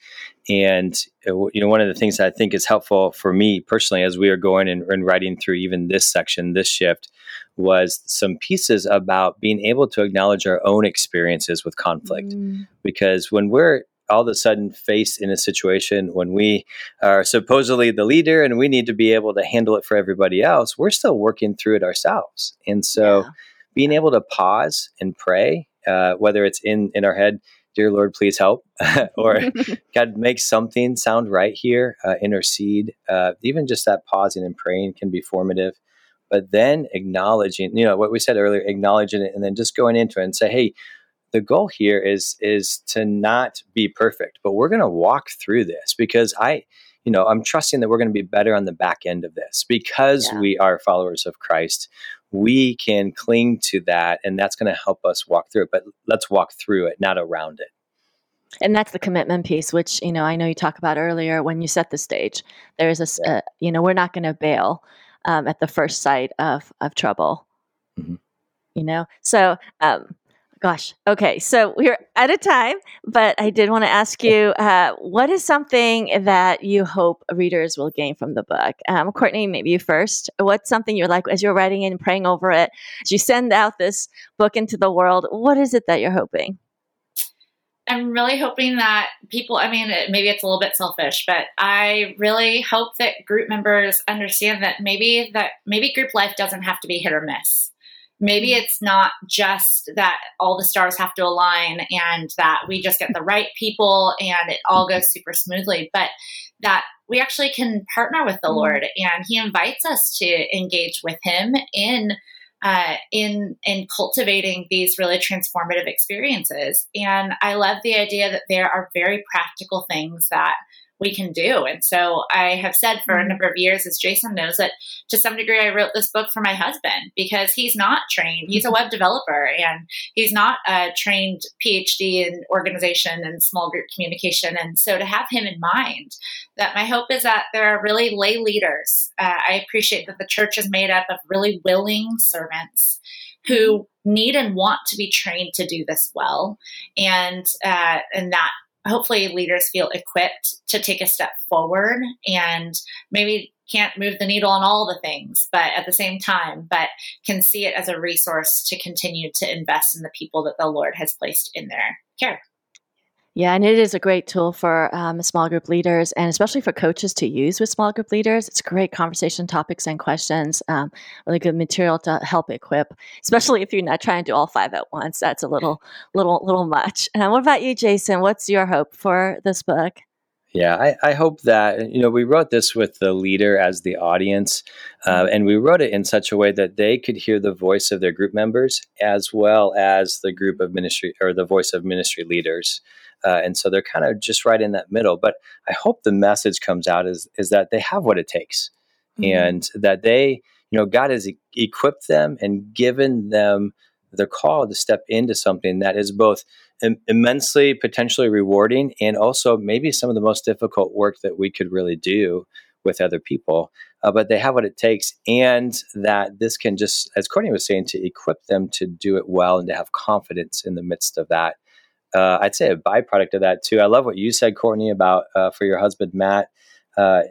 and uh, you know one of the things i think is helpful for me personally as we are going and, and, writing through even this section this shift was some pieces about being able to acknowledge our own experiences with conflict mm. because when we're all of a sudden faced in a situation when we are supposedly the leader and we need to be able to handle it for everybody else, we're still working through it ourselves. And so yeah. being able to pause and pray, uh, whether it's in, in our head, dear Lord, please help, or God, make something sound right here, uh, intercede. Uh, even just that pausing and praying can be formative. But then acknowledging, you know, what we said earlier, acknowledging it, and then just going into it and say, hey, the goal here is is to not be perfect, but we're going to walk through this because I, you know, I'm trusting that we're going to be better on the back end of this because yeah. we are followers of Christ. We can cling to that, and that's going to help us walk through it. But let's walk through it, not around it.
And that's the commitment piece, which you know I know you talked about earlier when you set the stage. There's a, yeah. uh, you know, we're not going to bail um, at the first sight of of trouble. Mm-hmm. You know, so um, Gosh. Okay. So we're out of time, but I did want to ask you uh, what is something that you hope readers will gain from the book? Um, Courtney, maybe you first. What's something you're like as you're writing and praying over it, as you send out this book into the world? What is it that you're hoping?
I'm really hoping that people, I mean, maybe it's a little bit selfish, but I really hope that group members understand that maybe that maybe group life doesn't have to be hit or miss maybe it's not just that all the stars have to align and that we just get the right people and it all goes super smoothly, but that we actually can partner with the mm-hmm. Lord and He invites us to engage with Him in. Uh, in in cultivating these really transformative experiences, and I love the idea that there are very practical things that we can do. And so I have said for a mm-hmm. number of years, as Jason knows, that to some degree I wrote this book for my husband because he's not trained. He's a mm-hmm. web developer and he's not a trained PhD in organization and small group communication. And so to have him in mind, that my hope is that there are really lay leaders. Uh, I appreciate that the church is made up of really willing servants who mm-hmm. need and want to be trained to do this well and uh, and that hopefully leaders feel equipped to take a step forward and maybe can't move the needle on all the things, but at the same time, but can see it as a resource to continue to invest in the people that the Lord has placed in their care.
Yeah, and it is a great tool for um, small group leaders and especially for coaches to use with small group leaders. It's great conversation topics and questions, um, really good material to help equip, especially if you're not trying to do all five at once. That's a little, little, little much. And what about you, Jason? What's your hope for this book?
Yeah, I, I, hope that, you know, we wrote this with the leader as the audience, uh, and we wrote it in such a way that they could hear the voice of their group members as well as the group of ministry or the voice of ministry leaders. Uh, and so they're kind of just right in that middle. But I hope the message comes out is, is that they have what it takes mm-hmm. and that they, you know, God has e- equipped them and given them the call to step into something that is both Im- immensely potentially rewarding and also maybe some of the most difficult work that we could really do with other people. Uh, but they have what it takes, and that this can just, as Courtney was saying, to equip them to do it well and to have confidence in the midst of that uh, I'd say a byproduct of that too. I love what you said, Courtney, about uh, for your husband Matt, uh,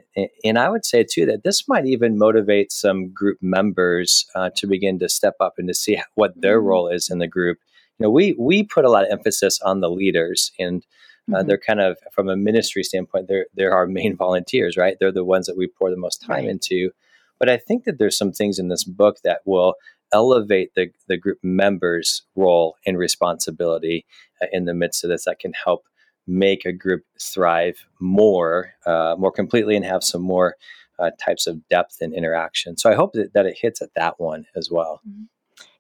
and, I would say too that this might even motivate some group members uh, to begin to step up and to see what their mm-hmm. role is in the group. You know, we we put a lot of emphasis on the leaders, and uh, mm-hmm. they're kind of from a ministry standpoint, they're they're our main volunteers, right? They're the ones that we pour the most time right. into. But I think that there's some things in this book that will elevate the, the group members' role and responsibility uh, in the midst of this that can help make a group thrive more, uh, more completely, and have some more uh, types of depth and interaction. So I hope that, that it hits at that one as well.
Mm-hmm.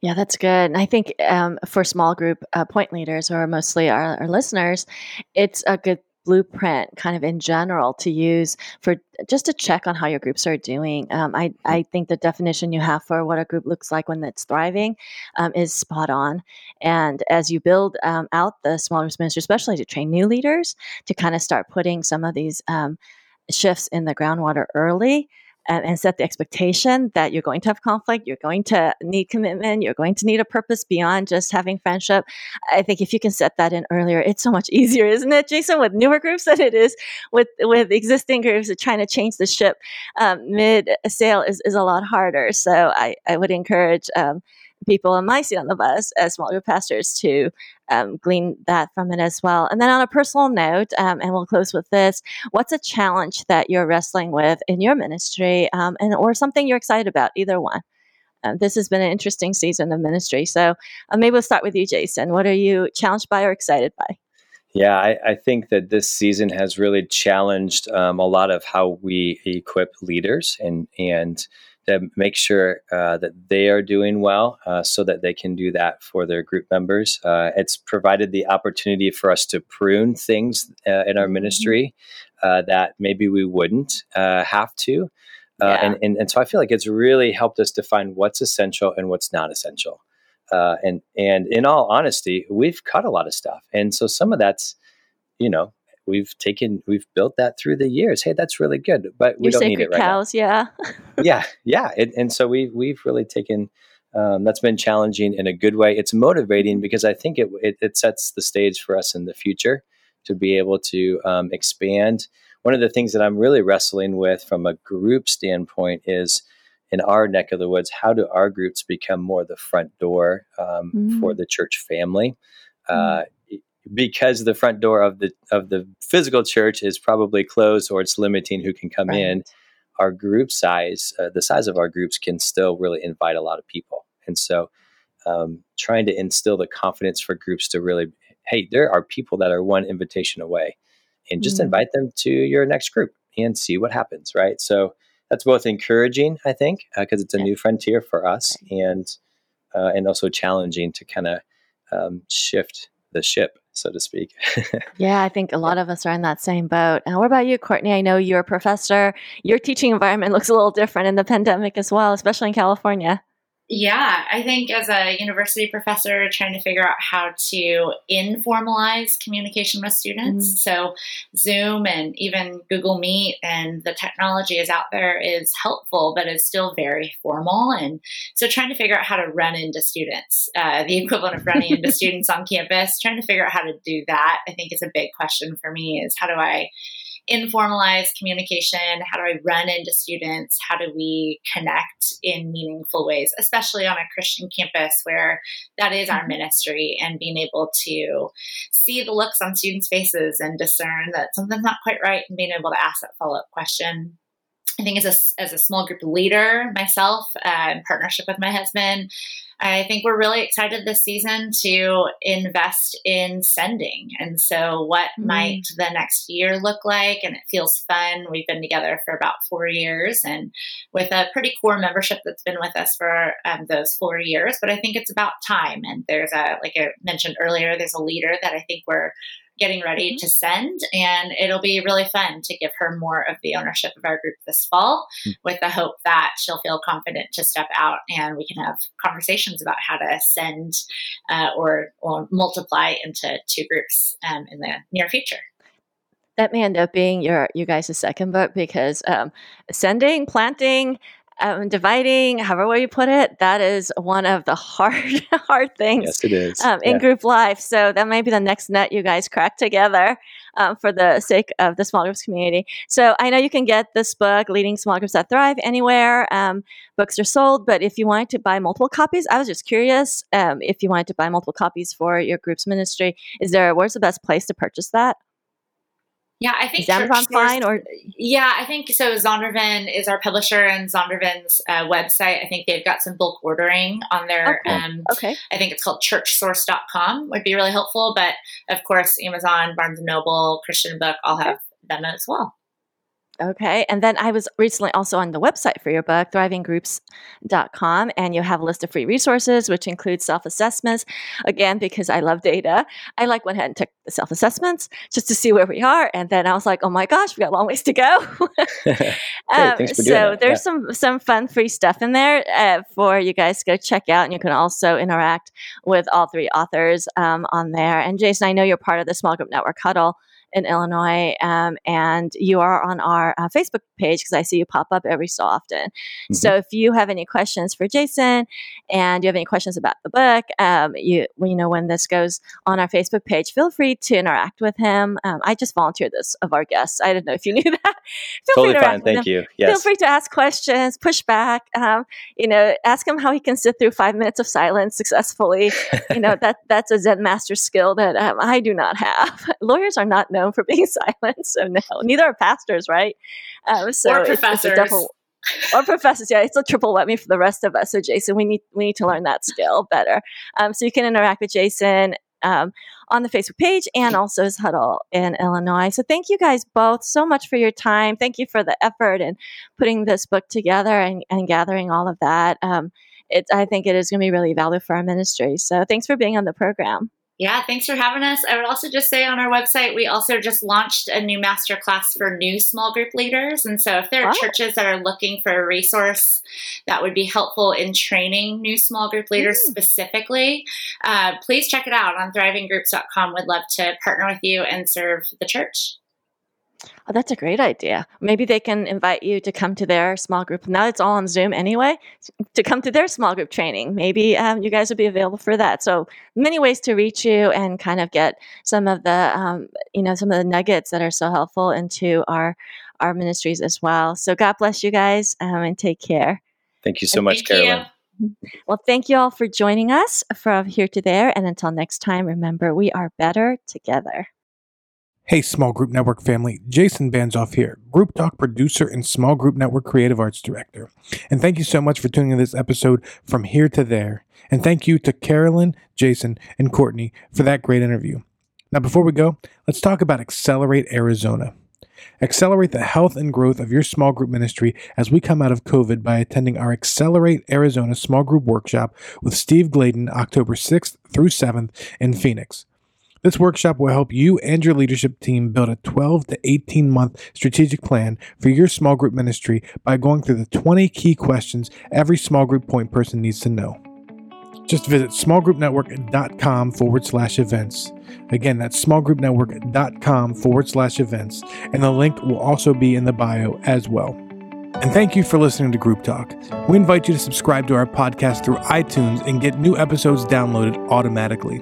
Yeah, that's good. And I think um, for small group uh, point leaders, or mostly our, our, listeners, it's a good blueprint kind of in general to use for just to check on how your groups are doing. Um, I, mm-hmm. I think the definition you have for what a group looks like when it's thriving um, is spot on. And as you build um, out the small groups ministry, especially to train new leaders, to kind of start putting some of these um, shifts in the groundwater early, and, and set the expectation that you're going to have conflict, you're going to need commitment, you're going to need a purpose beyond just having friendship. I think if you can set that in earlier, it's so much easier, isn't it, Jason, with newer groups than it is with with existing groups trying to change the ship um, mid sail is, is a lot harder. So I, I would encourage um, people in my seat on the bus as small group pastors to um, glean that from it as well. And then on a personal note, um, and we'll close with this: What's a challenge that you're wrestling with in your ministry, um, and or something you're excited about? Either one. Um, this has been an interesting season of ministry. So uh, maybe we'll start with you, Jason. What are you challenged by or excited by?
Yeah, I, I, think that this season has really challenged um, a lot of how we equip leaders and and to make sure uh, that they are doing well uh, so that they can do that for their group members. Uh, it's provided the opportunity for us to prune things uh, in our mm-hmm. ministry uh, that maybe we wouldn't uh, have to. Yeah. And, and, and so I feel like it's really helped us define what's essential and what's not essential. and and in all honesty, we've cut a lot of stuff, and so some of that's, you know, we've taken we've built that through the years. Hey, that's really good, but we
Your
don't need it right
cows,
now.
yeah,
yeah, yeah. It, and so we've we've really taken. Um, that's been challenging in a good way. It's motivating because I think it, it, it sets the stage for us in the future to be able to um, expand. One of the things that I'm really wrestling with from a group standpoint is in our neck of the woods, how do our groups become more the front door um, mm. for the church family? Mm. Uh, because the front door of the of the physical church is probably closed or it's limiting who can come right. in our group size uh, the size of our groups can still really invite a lot of people and so um, trying to instill the confidence for groups to really hey there are people that are one invitation away and just mm-hmm. invite them to your next group and see what happens right so that's both encouraging i think because uh, it's a yeah. new frontier for us and uh, and also challenging to kind of um, shift the ship so to speak.
yeah, I think a lot of us are in that same boat. And what about you, Courtney? I know you're a professor. Your teaching environment looks a little different in the pandemic as well, especially in California.
Yeah, I think as a university professor, trying to figure out how to informalize communication with students. Mm. So, Zoom and even Google Meet and the technology is out there is helpful, but it's still very formal. And so, trying to figure out how to run into students, uh, the equivalent of running into students on campus, trying to figure out how to do that, I think is a big question for me is how do I informalize communication? How do I run into students? How do we connect in meaningful ways, especially on a Christian campus where that is our mm-hmm. ministry and being able to see the looks on students' faces and discern that something's not quite right and being able to ask that follow up question. I think as a, as a small group leader myself, uh, in partnership with my husband, I think we're really excited this season to invest in sending. And so, what mm. might the next year look like? And it feels fun. We've been together for about four years and with a pretty core membership that's been with us for um, those four years. But I think it's about time. And there's a, like I mentioned earlier, there's a leader that I think we're getting ready mm-hmm. to send. And it'll be really fun to give her more of the ownership of our group this fall mm-hmm. with the hope that she'll feel confident to step out and we can have conversations about how to send uh, or, or multiply into two groups um, in the near future
that may end up being your you guys' second book because um, sending, planting, um, dividing, however way you put it, that is one of the hard, hard things.
Yes, it is
um, in yeah. group life. So that might be the next net you guys crack together um, for the sake of the small groups community. So I know you can get this book, "Leading Small Groups That Thrive," anywhere um, books are sold. But if you wanted to buy multiple copies, I was just curious um, if you wanted to buy multiple copies for your group's ministry. Is there where's the best place to purchase that?
Yeah, I think
is Amazon fine or
yeah, I think so. Zondervan is our publisher, and Zondervan's uh, website. I think they've got some bulk ordering on their.
Okay. Um, okay.
I think it's called ChurchSource.com would be really helpful, but of course, Amazon, Barnes and Noble, Christian Book, all have them as well.
Okay. And then I was recently also on the website for your book, thrivinggroups.com, and you have a list of free resources, which includes self assessments. Again, because I love data, I like went ahead and took the self assessments just to see where we are. And then I was like, oh my gosh, we got a long ways to go.
um,
so there's yeah. some, some fun free stuff in there uh, for you guys to go check out. And you can also interact with all three authors um, on there. And Jason, I know you're part of the Small Group Network Huddle in Illinois, um, and you are on our uh, Facebook page because I see you pop up every so often. Mm-hmm. So if you have any questions for Jason, and you have any questions about the book, um, you you know when this goes on our Facebook page, feel free to interact with him. Um, I just volunteered this of our guests. I didn't know if you knew that.
feel totally free to fine. Thank you.
Yes. Feel free to ask questions, push back. Um, you know, ask him how he can sit through five minutes of silence successfully. you know that that's a Zen master skill that um, I do not have. Lawyers are not known for being silent. So no, neither are pastors, right?
Um, so or professors. It's, it's
or professors, yeah, it's a triple whammy for the rest of us. So, Jason, we need we need to learn that skill better. Um, so you can interact with Jason um, on the Facebook page and also as Huddle in Illinois. So thank you guys both so much for your time. Thank you for the effort in putting this book together and, and gathering all of that. Um, it, I think it is going to be really valuable for our ministry. So thanks for being on the program.
Yeah, thanks for having us. I would also just say on our website, we also just launched a new masterclass for new small group leaders. And so if there are oh. churches that are looking for a resource that would be helpful in training new small group leaders mm. specifically, uh, please check it out on thrivinggroups.com. We'd love to partner with you and serve the church.
Oh, that's a great idea. Maybe they can invite you to come to their small group. Now it's all on Zoom anyway, to come to their small group training. Maybe um, you guys would be available for that. So many ways to reach you and kind of get some of the, um, you know, some of the nuggets that are so helpful into our our ministries as well. So God bless you guys um, and take care.
Thank you so and much, Carolyn. You.
Well, thank you all for joining us from here to there. And until next time, remember, we are better together.
Hey, Small Group Network family, Jason Banzoff here, Group Talk producer and Small Group Network creative arts director. And thank you so much for tuning in this episode from here to there. And thank you to Carolyn, Jason, and Courtney for that great interview. Now, before we go, let's talk about Accelerate Arizona. Accelerate the health and growth of your small group ministry as we come out of COVID by attending our Accelerate Arizona Small Group Workshop with Steve Gladen October 6th through 7th in Phoenix. This workshop will help you and your leadership team build a 12 to 18 month strategic plan for your small group ministry by going through the 20 key questions every small group point person needs to know. Just visit smallgroupnetwork.com forward slash events. Again, that's smallgroupnetwork.com forward slash events, and the link will also be in the bio as well. And thank you for listening to Group Talk. We invite you to subscribe to our podcast through iTunes and get new episodes downloaded automatically.